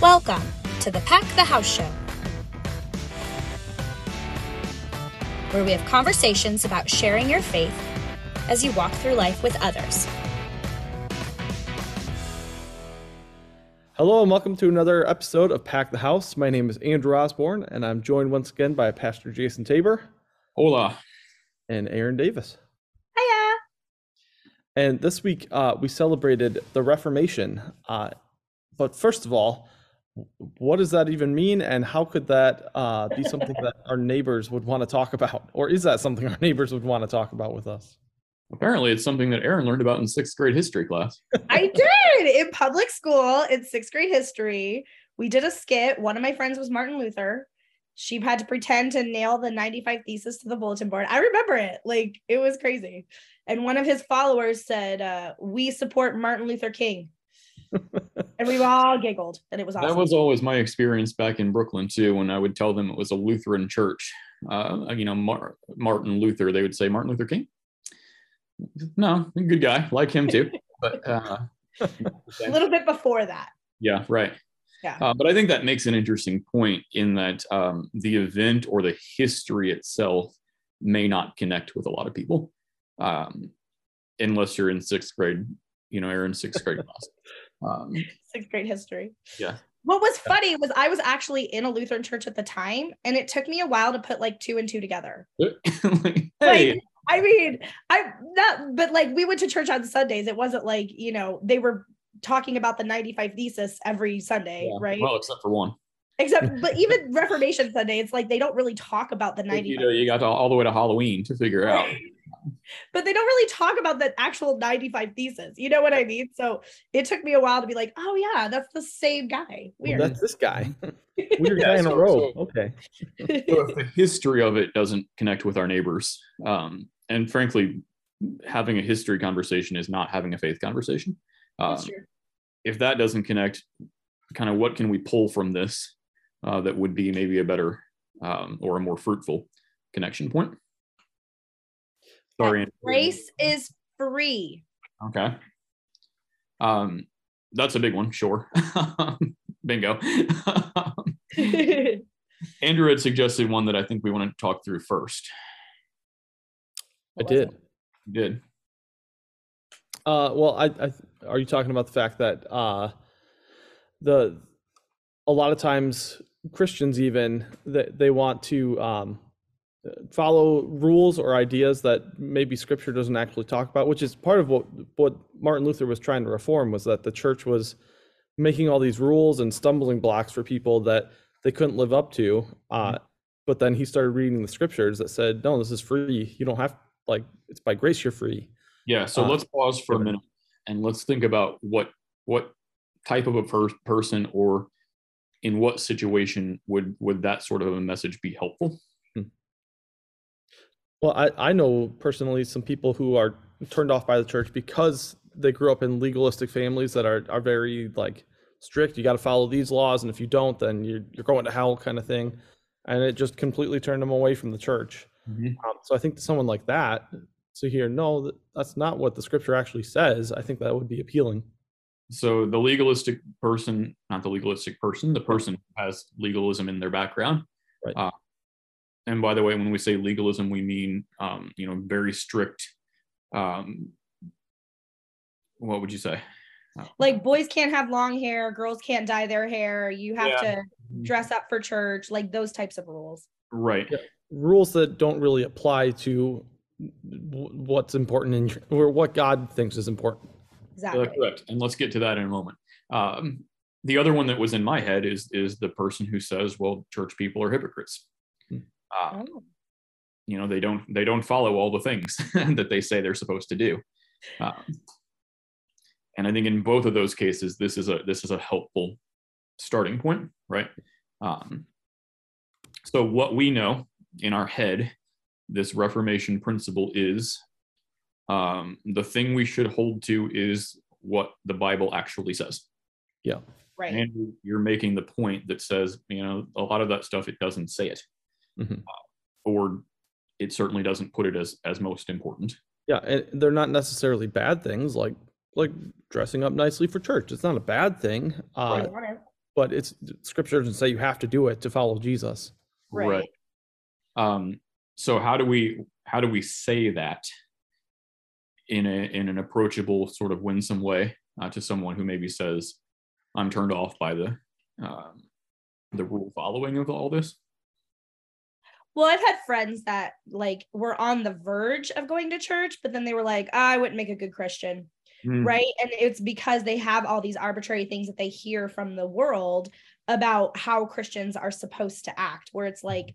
Welcome to the Pack the House Show, where we have conversations about sharing your faith as you walk through life with others. Hello and welcome to another episode of Pack the House. My name is Andrew Osborne, and I'm joined once again by Pastor Jason Tabor Hola. and Aaron Davis. Hiya! And this week uh, we celebrated the Reformation. Uh, but first of all, what does that even mean, and how could that uh, be something that our neighbors would want to talk about, or is that something our neighbors would want to talk about with us? Apparently, it's something that Aaron learned about in sixth grade history class. I did in public school in sixth grade history. We did a skit. One of my friends was Martin Luther. She had to pretend to nail the 95 thesis to the bulletin board. I remember it. Like it was crazy. And one of his followers said, uh, We support Martin Luther King. and we all giggled. And it was awesome. That was always my experience back in Brooklyn too. When I would tell them it was a Lutheran church, uh, you know, Mar- Martin Luther, they would say Martin Luther King. No, good guy, like him too. But uh, a little bit before that. yeah, right. Yeah. Uh, but I think that makes an interesting point in that um, the event or the history itself may not connect with a lot of people, um, unless you're in sixth grade. You know, or in sixth grade class. Um, Sixth grade history. yeah. What was funny was I was actually in a Lutheran church at the time, and it took me a while to put like two and two together. like, hey, Like, I mean, I not, but like we went to church on Sundays. It wasn't like you know they were talking about the 95 thesis every Sunday, Yeah, right? Well, except for one. Except, but even Reformation Sunday, it's like they don't really talk about the You know, you got all the way to Halloween to figure out. but they don't really talk about the actual 95 thesis. You know what I mean? So it took me a while to be like, oh yeah, that's the same guy. Well, Weird. that's this guy. Weird Yeah, guy in a so- robe. Okay. So if the history of it doesn't connect with our neighbors, um, and frankly, having a history conversation is not having a faith conversation. Um, That's true. if that doesn't connect, kind of what can we pull from this uh, that would be maybe a better um, or a more fruitful connection point? Sorry. Grace is free. Okay. Um, that's a big one, sure. Bingo. Andrew had suggested one that I think we want to talk through first. I did. You did. Uh, well, I, I are you talking about the fact that uh, the a lot of times Christians even that they want to um, follow rules or ideas that maybe Scripture doesn't actually talk about, which is part of what what Martin Luther was trying to reform was that the church was making all these rules and stumbling blocks for people that they couldn't live up to. Uh, but then he started reading the scriptures that said, "No, this is free. You don't have like it's by grace you're free." Yeah. So Uh, let's pause for a minute and let's think about what what type of a per- person or in what situation would would that sort of a message be helpful? Well, I, I know personally some people who are turned off by the church because they grew up in legalistic families that are, are very like strict. You got to follow these laws, and if you don't, then you're, you're going to hell, kind of thing. And it just completely turned them away from the church. Um, so I think to someone like that, to hear no, that, that's not what the scripture actually says. I think that would be appealing. So the legalistic person, not the legalistic person, the person who has legalism in their background. Right. Uh, and by the way, when we say legalism, we mean um, you know very strict. Um, what would you say? Uh, like boys can't have long hair, girls can't dye their hair. You have Yeah. to dress up for church, like those types of rules. right. Yeah. Rules that don't really apply to what's important in your, or what God thinks is important. Exactly. Uh, correct. And let's get to that in a moment. Um, the other one that was in my head is is the person who says, "Well, church people are hypocrites." Uh, Oh. you know, they don't they don't follow all the things that they say they're supposed to do. Um, and I think in both of those cases, this is a this is a helpful starting point, right? Um, so what we know in our head, this Reformation principle is um, the thing we should hold to is what the Bible actually says. Yeah. Right. And you're making the point that says, you know, a lot of that stuff it doesn't say it, Mhm. or it certainly doesn't put it as as most important. Yeah, and they're not necessarily bad things like like dressing up nicely for church. It's not a bad thing. Uh, Right. but but it's scripture doesn't say you have to do it to follow Jesus. Right. Um, so how do we how do we say that in a in an approachable sort of winsome way uh, to someone who maybe says, "I'm turned off by the um, the rule following of all this." Well, I've had friends that like were on the verge of going to church, but then they were like, "Ah, I wouldn't make a good Christian. Mm, right? And it's because they have all these arbitrary things that they hear from the world about how christians are supposed to act where it's like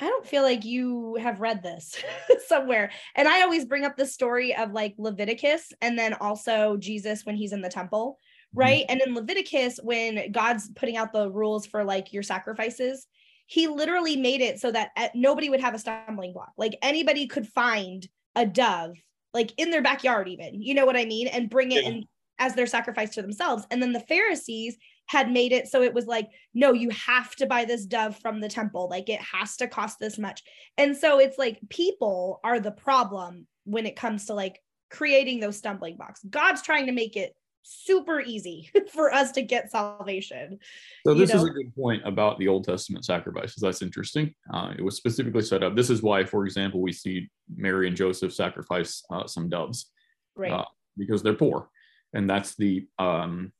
i don't feel like you have read this somewhere. And i always bring up the story of like leviticus and then also jesus when he's in the temple right? And in leviticus when god's putting out the rules for like your sacrifices he literally made it so that uh, nobody would have a stumbling block. Like anybody could find a dove like in their backyard even you know what i mean and bring it Yeah. in as their sacrifice to themselves. And then the pharisees had made it so it was like no you have to buy this dove from the temple. Like it has to cost this much. And so it's like people are the problem when it comes to like creating those stumbling blocks. God's trying to make it super easy for us to get salvation So you this is a good point about the Old Testament sacrifices. That's interesting. Uh, it was specifically set up. This is why, for example, we see Mary and Joseph sacrifice uh, some doves right Uh, because they're poor, and that's the um,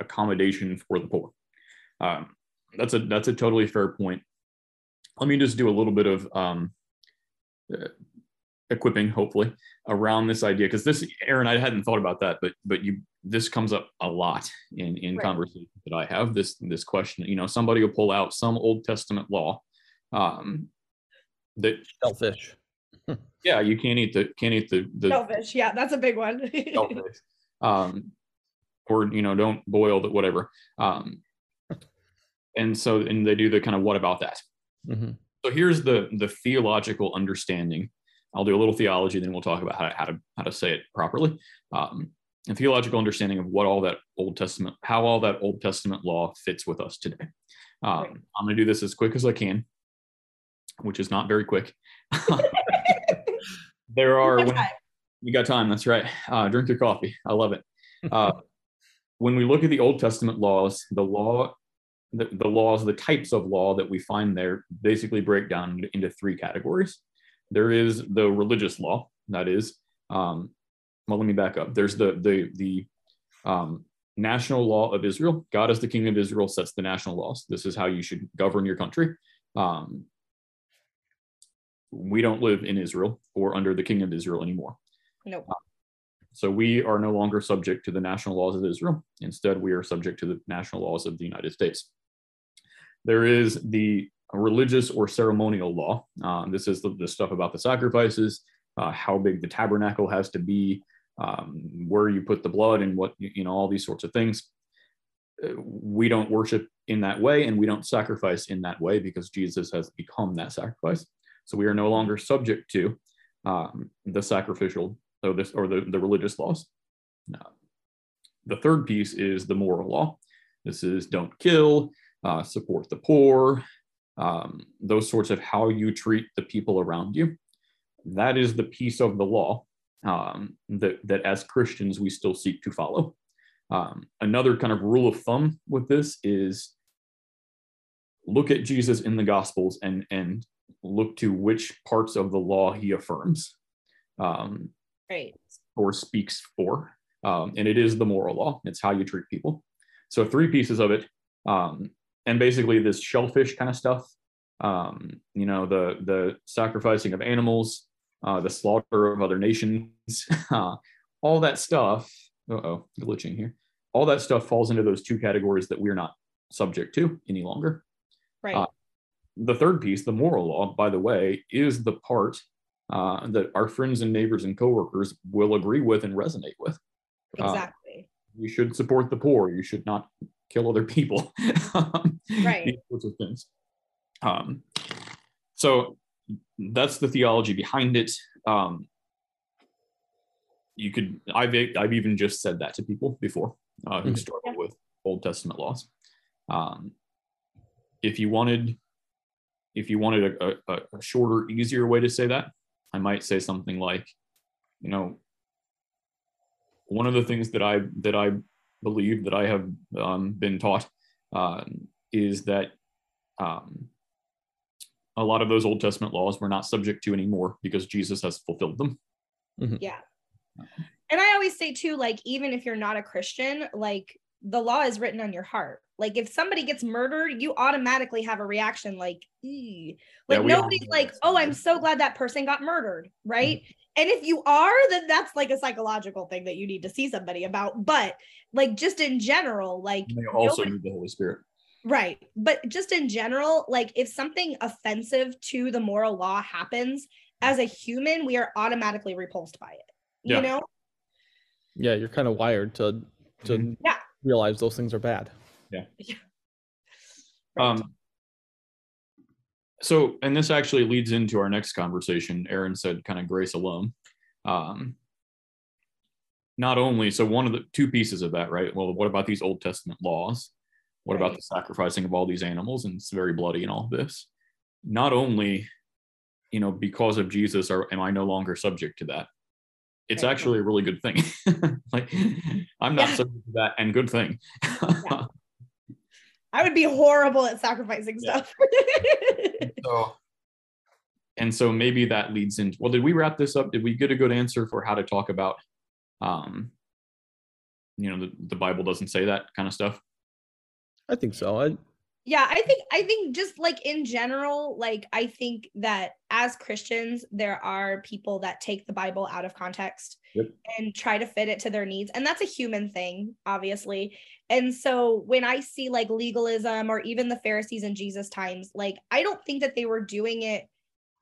accommodation for the poor. Um, that's a that's a totally fair point. Let me just do a little bit of um, uh, equipping, hopefully, around this idea because this, Aaron, I hadn't thought about that, but but you this comes up a lot in in Right. conversations that I have. This this question, you know, somebody will pull out some Old Testament law um, that Shellfish. yeah, you can't eat the can't eat the the shellfish yeah that's a big one shellfish. um, or you know don't boil the whatever um, and so and they do the kind of what about that Mhm. so here's the the theological understanding i'll do a little theology then we'll talk about how to how to, how to say it properly um, and theological understanding of what all that old testament how all that old testament law fits with us today um, Right. i'm going to do this as quick as i can which is not very quick there are Good when- time. you got time. That's right. Uh, drink your coffee. I love it. Uh, when we look at the Old Testament laws, the law, the, the laws, the types of law that we find there basically break down into three categories. There is the religious law, that is, um, well, let me back up. There's the the the um, national law of Israel. God, as the King of Israel, sets the national laws. This is how you should govern your country. Um, we don't live in Israel or under the King of Israel anymore. nope So we are no longer subject to the national laws of Israel. Instead, we are subject to the national laws of the United States. There is the religious or ceremonial law. Uh, this is the, the stuff about the sacrifices, uh, how big the tabernacle has to be, um, where you put the blood, and what you know, all these sorts of things. Uh, We don't worship in that way, and we don't sacrifice in that way because Jesus has become that sacrifice. So we are no longer subject to um, the sacrificial or this or the, the religious laws. Uh, the third piece is the moral law. This is don't kill, uh, support the poor, um, those sorts of how you treat the people around you. That is the piece of the law um, that, that as Christians we still seek to follow. Um, another kind of rule of thumb with this is look at Jesus in the Gospels and, and look to which parts of the law he affirms. Um, right or speaks for. Um, and it is the moral law. It's how you treat people. So three pieces of it. Um, and basically this shellfish kind of stuff, um, you know, the, the sacrificing of animals, uh, the slaughter of other nations, uh, all that stuff. Uh-oh, glitching here. All that stuff falls into those two categories that we're not subject to any longer. right Uh, The third piece, the moral law, by the way, is the part uh, that our friends and neighbors and coworkers will agree with and resonate with. uh, exactly You should support the poor. You should not kill other people. Right. These sorts of things. Um, so that's the theology behind it. Um, you could, I've, I've even just said that to people before uh, who Mhm. struggle Yeah. with Old Testament laws. Um, if you wanted, if you wanted a, a, a shorter, easier way to say that, I might say something like, you know, one of the things that I that I believe that I have um, been taught uh, is that um, a lot of those Old Testament laws we're not subject to anymore because Jesus has fulfilled them. Mm-hmm. Yeah. And I always say too, like, even if you're not a Christian, like the law is written on your heart. Like if somebody gets murdered, you automatically have a reaction like, "Ew." like we all nobody's do like, oh, I'm so glad that person got murdered, right? Mm-hmm. And if you are, then that's like a psychological thing that you need to see somebody about. But like just in general, like They also nobody- need the Holy Spirit. Right. But just in general, like if something offensive to the moral law happens, as a human, we are automatically repulsed by it. Yeah. You know? Yeah, you're kind of wired to to Mhm. Yeah. realize those things are bad. Yeah. Right. Um, so, and this actually leads into our next conversation. Aaron said, kind of grace alone. Um, not only, so one of the two pieces of that, right? Well, what about these Old Testament laws? What about the sacrificing of all these animals? And it's very bloody and all this. Not only, you know, because of Jesus, are am I no longer subject to that? It's Right. actually a really good thing. like, I'm not Yeah. subject to that, and good thing. Yeah. I would be horrible at sacrificing Yeah. stuff. so and so maybe that leads into well did we wrap this up did we get a good answer for how to talk about um you know the, the bible doesn't say that kind of stuff I think so. I, yeah i think i think just like in general like i think that as christians there are people that take the bible out of context Yep. and try to fit it to their needs and that's a human thing obviously and so when i see like legalism or even the pharisees in jesus times like i don't think that they were doing it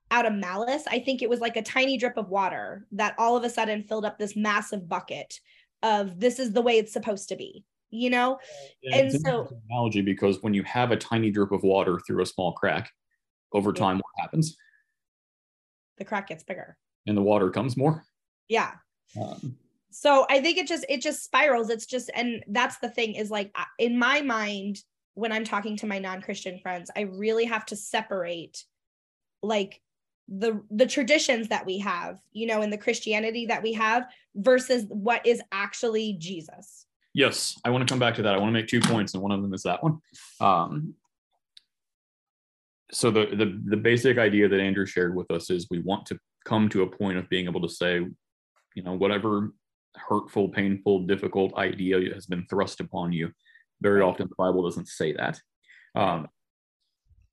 out of malice i think it was like a tiny drip of water that all of a sudden filled up this massive bucket of this is the way it's supposed to be you know? And it's an so- interesting analogy because when you have a tiny drip of water through a small crack over Yeah. time what happens? The crack gets bigger. And the water comes more? Yeah. Um, so i think it just it just spirals. It's just and that's the thing is like in my mind when i'm talking to my non-christian friends i really have to separate like the the traditions that we have you know and the christianity that we have versus what is actually jesus yes. I want to come back to that. I want to make two points and one of them is that one. Um, so the, the the basic idea that andrew shared with us is we want to come to a point of being able to say you know whatever hurtful painful difficult idea has been thrust upon you very often the bible doesn't say that. Um,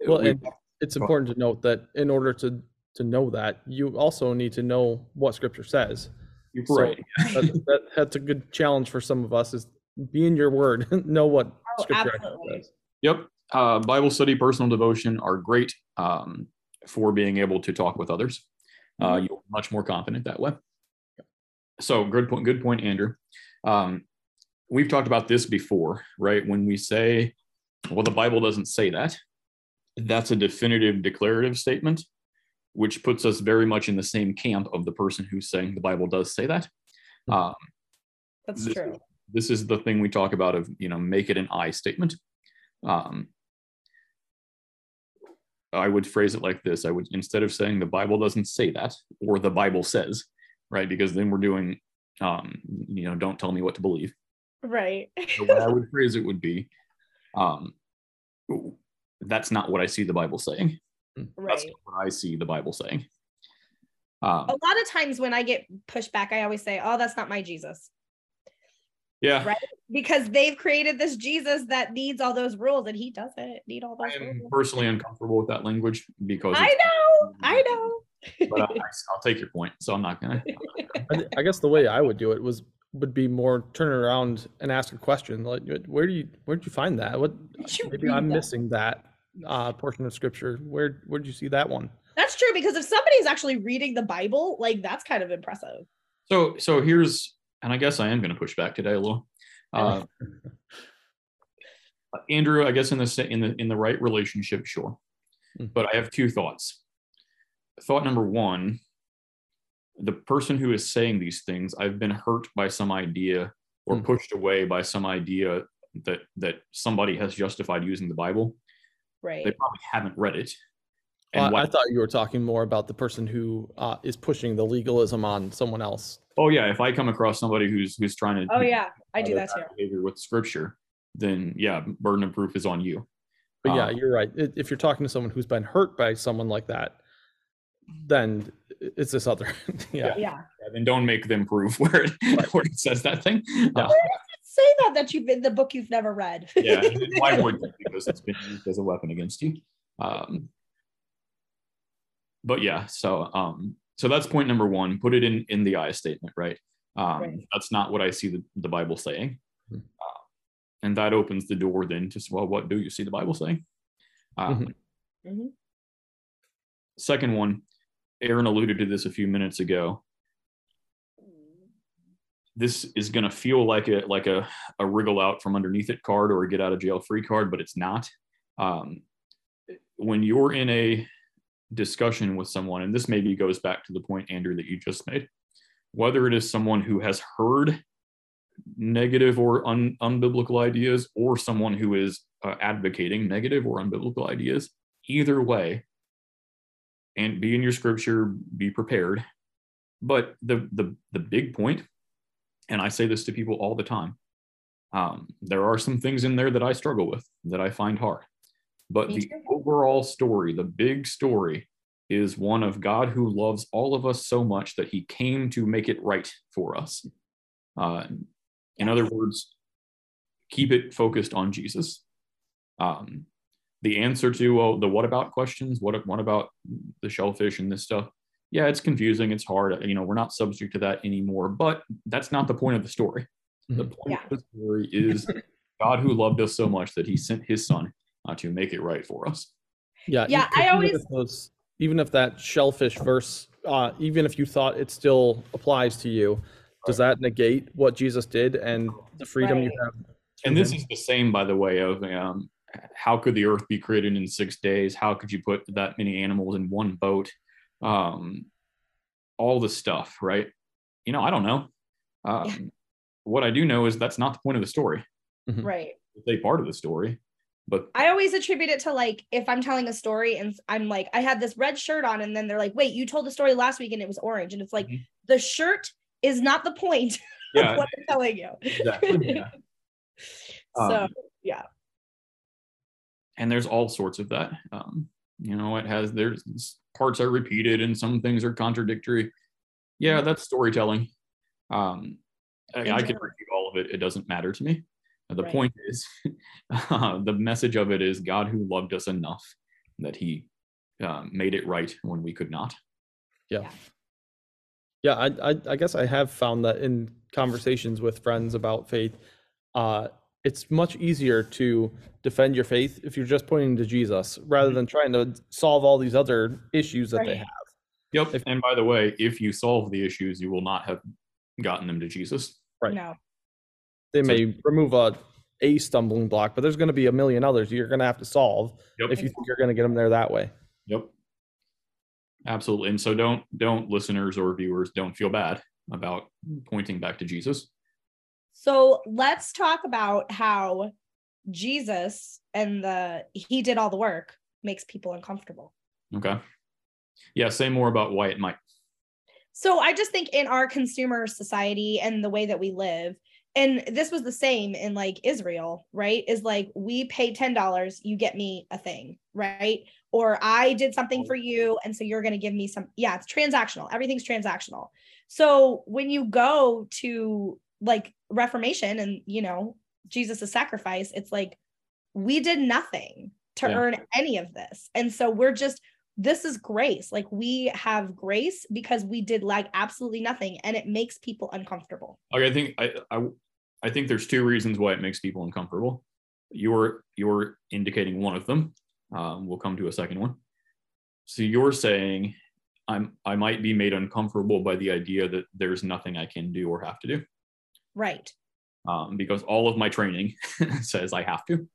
well, we- it's important to note that in order to to know that, you also need to know what Scripture says. You're so- right That, that that's a good challenge for some of us. Is be in your word, know what Oh, Scripture says. Yep. Uh, Bible study, personal devotion are great um, for being able to talk with others. Uh, Mm-hmm. you're much more confident that way. So good point. Good point, Andrew. Um, we've talked about this before, right? When we say, "Well, the Bible doesn't say that," that's a definitive declarative statement, which puts us very much in the same camp of the person who's saying the Bible does say that. Um, that's this true. this is the thing we talk about of you know make it an i statement. Um i would phrase it like this. I would instead of saying the bible doesn't say that or the bible says right because then we're doing um you know don't tell me what to believe. Right. The way i would phrase it would be um that's not what i see the bible saying. that's right not what i see the bible saying um a lot of times when i get pushed back i always say oh that's not my jesus yeah Right. because they've created this Jesus that needs all those rules and he doesn't need all those I am rules. personally uncomfortable with that language because I know, I know. but I, I'll take your point. So I'm not gonna. I, guess the way I would do it was would be more turn around and ask a question like, where do you where did you find that? What you maybe I'm that? missing that uh, portion of Scripture. Where where did you see that one? That's true because if somebody's actually reading the Bible, like that's kind of impressive. So so here's, and I guess I am gonna push back today a little. Uh, Andrew, I guess in the in the in the right relationship, sure. Mhm. But I have two thoughts. Thought number one: the person who is saying these things, I've been hurt by some idea or Mm. pushed away by some idea that that somebody has justified using the Bible. Right. They probably haven't read it. Well, And I thought you were talking more about the person who uh, is pushing the legalism on someone else. oh yeah, if I come across somebody who's who's trying to oh yeah, I do that too. behavior with scripture then yeah, burden of proof is on you. But yeah, Um, you're right. If you're talking to someone who's been hurt by someone like that, then it's this other. yeah. Yeah. then don't make them prove where it, where it says that thing. Uh, Say that that you've in the book you've never read. yeah, why would you? Because it's been used as a weapon against you. Um, but yeah, so um, so that's point number one. Put it in in the I statement, right? Um, Right. That's not what I see the, the Bible saying, uh, and that opens the door then to well, what do you see the Bible saying? Um, Mhm. Second one, Aaron alluded to this a few minutes ago. This is going to feel like a like a, a wriggle out from underneath it card or a get out of jail free card, but it's not. Um, when you're in a discussion with someone, and this maybe goes back to the point, Andrew, that you just made, whether it is someone who has heard negative or un, unbiblical ideas or someone who is uh, advocating negative or unbiblical ideas, either way, and be in your scripture, be prepared. But the the the big point, and I say this to people all the time, um, there are some things in there that I struggle with that I find hard. But Me the too. overall story, the big story, is one of God who loves all of us so much that He came to make it right for us. Uh, in other words, keep it focused on Jesus. Um, the answer to the what about questions, what what about the shellfish and this stuff? Yeah, it's confusing, it's hard. You know, we're not subject to that anymore, but that's not the point of the story. The Mhm. point Yeah. of the story is God who loved us so much that he sent his son uh, to make it right for us. Yeah. Yeah, 'cause I even always- if those- even if that shellfish verse, uh, even if you thought it still applies to you, does that negate what Jesus did and the freedom you have? And this him? is the same, by the way, of um, how could the earth be created in six days? How could you put that many animals in one boat? Um, all the stuff, right? You know, I don't know. Um, Yeah. What I do know is that's not the point of the story. Right. It's a part of the story, but I always attribute it to like if I'm telling a story and I'm like, I had this red shirt on, and then they're like, wait, you told the story last week and it was orange. And it's like Mhm. the shirt is not the point yeah, of what I'm telling you. exactly. yeah. so Um, yeah. and there's all sorts of that. Um, you know, it has there's parts are repeated and some things are contradictory. Yeah, that's storytelling. Um, I, I can Enjoy. repeat all of it. It doesn't matter to me. The Right. point is, uh, the message of it is God who loved us enough that He uh, made it right when we could not. Yeah. Yeah, I, I I guess I have found that in conversations with friends about faith, uh, it's much easier to defend your faith if you're just pointing to Jesus rather Mhm. than trying to solve all these other issues that they have. Yep. If- and by the way, if you solve the issues, you will not have gotten them to Jesus. Right. No. They So- may remove a a stumbling block, but there's going to be a million others you're going to have to solve Yep. if you think you're going to get them there that way. Yep. Absolutely. And so don't don't listeners or viewers don't feel bad about pointing back to Jesus. So let's talk about how Jesus and the he did all the work makes people uncomfortable. Okay. Yeah, say more about why it might. So I just think in our consumer society and the way that we live, and this was the same in like Israel, right? Is like we pay $10, you get me a thing, right? Or I did something for you, and so you're going to give me some. Yeah, it's transactional. Everything's transactional. So when you go to like Reformation and, you know, Jesus' sacrifice, it's like we did nothing to Yeah. earn any of this. And so we're just, this is grace. Like we have grace because we did like absolutely nothing and it makes people uncomfortable. Okay, I think I, I I think there's two reasons why it makes people uncomfortable. You're you're indicating one of them. Um, we'll come to a second one. So you're saying I'm I might be made uncomfortable by the idea that there's nothing I can do or have to do. Right. Um, because all of my training says I have to.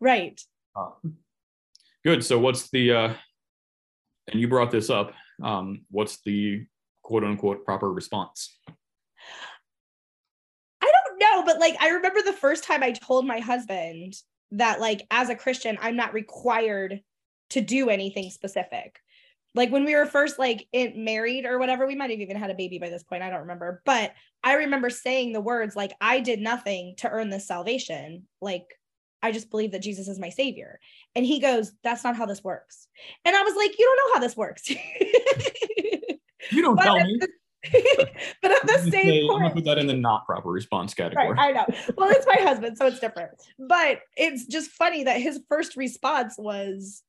Right. Um, good. So what's the uh, and you brought this up. Um, what's the quote unquote proper response? I don't know, but like I remember the first time I told my husband that like as a Christian, I'm not required to do anything specific. Like when we were first like in, married or whatever we might have even had a baby by this point i don't remember but i remember saying the words like i did nothing to earn this salvation like i just believe that jesus is my savior and he goes that's not how this works and i was like you don't know how this works You don't tell me. but at the same say- I'm gonna point put that in the not proper response category. Right, I know. Well, it's my husband, so it's different. But it's just funny that his first response was,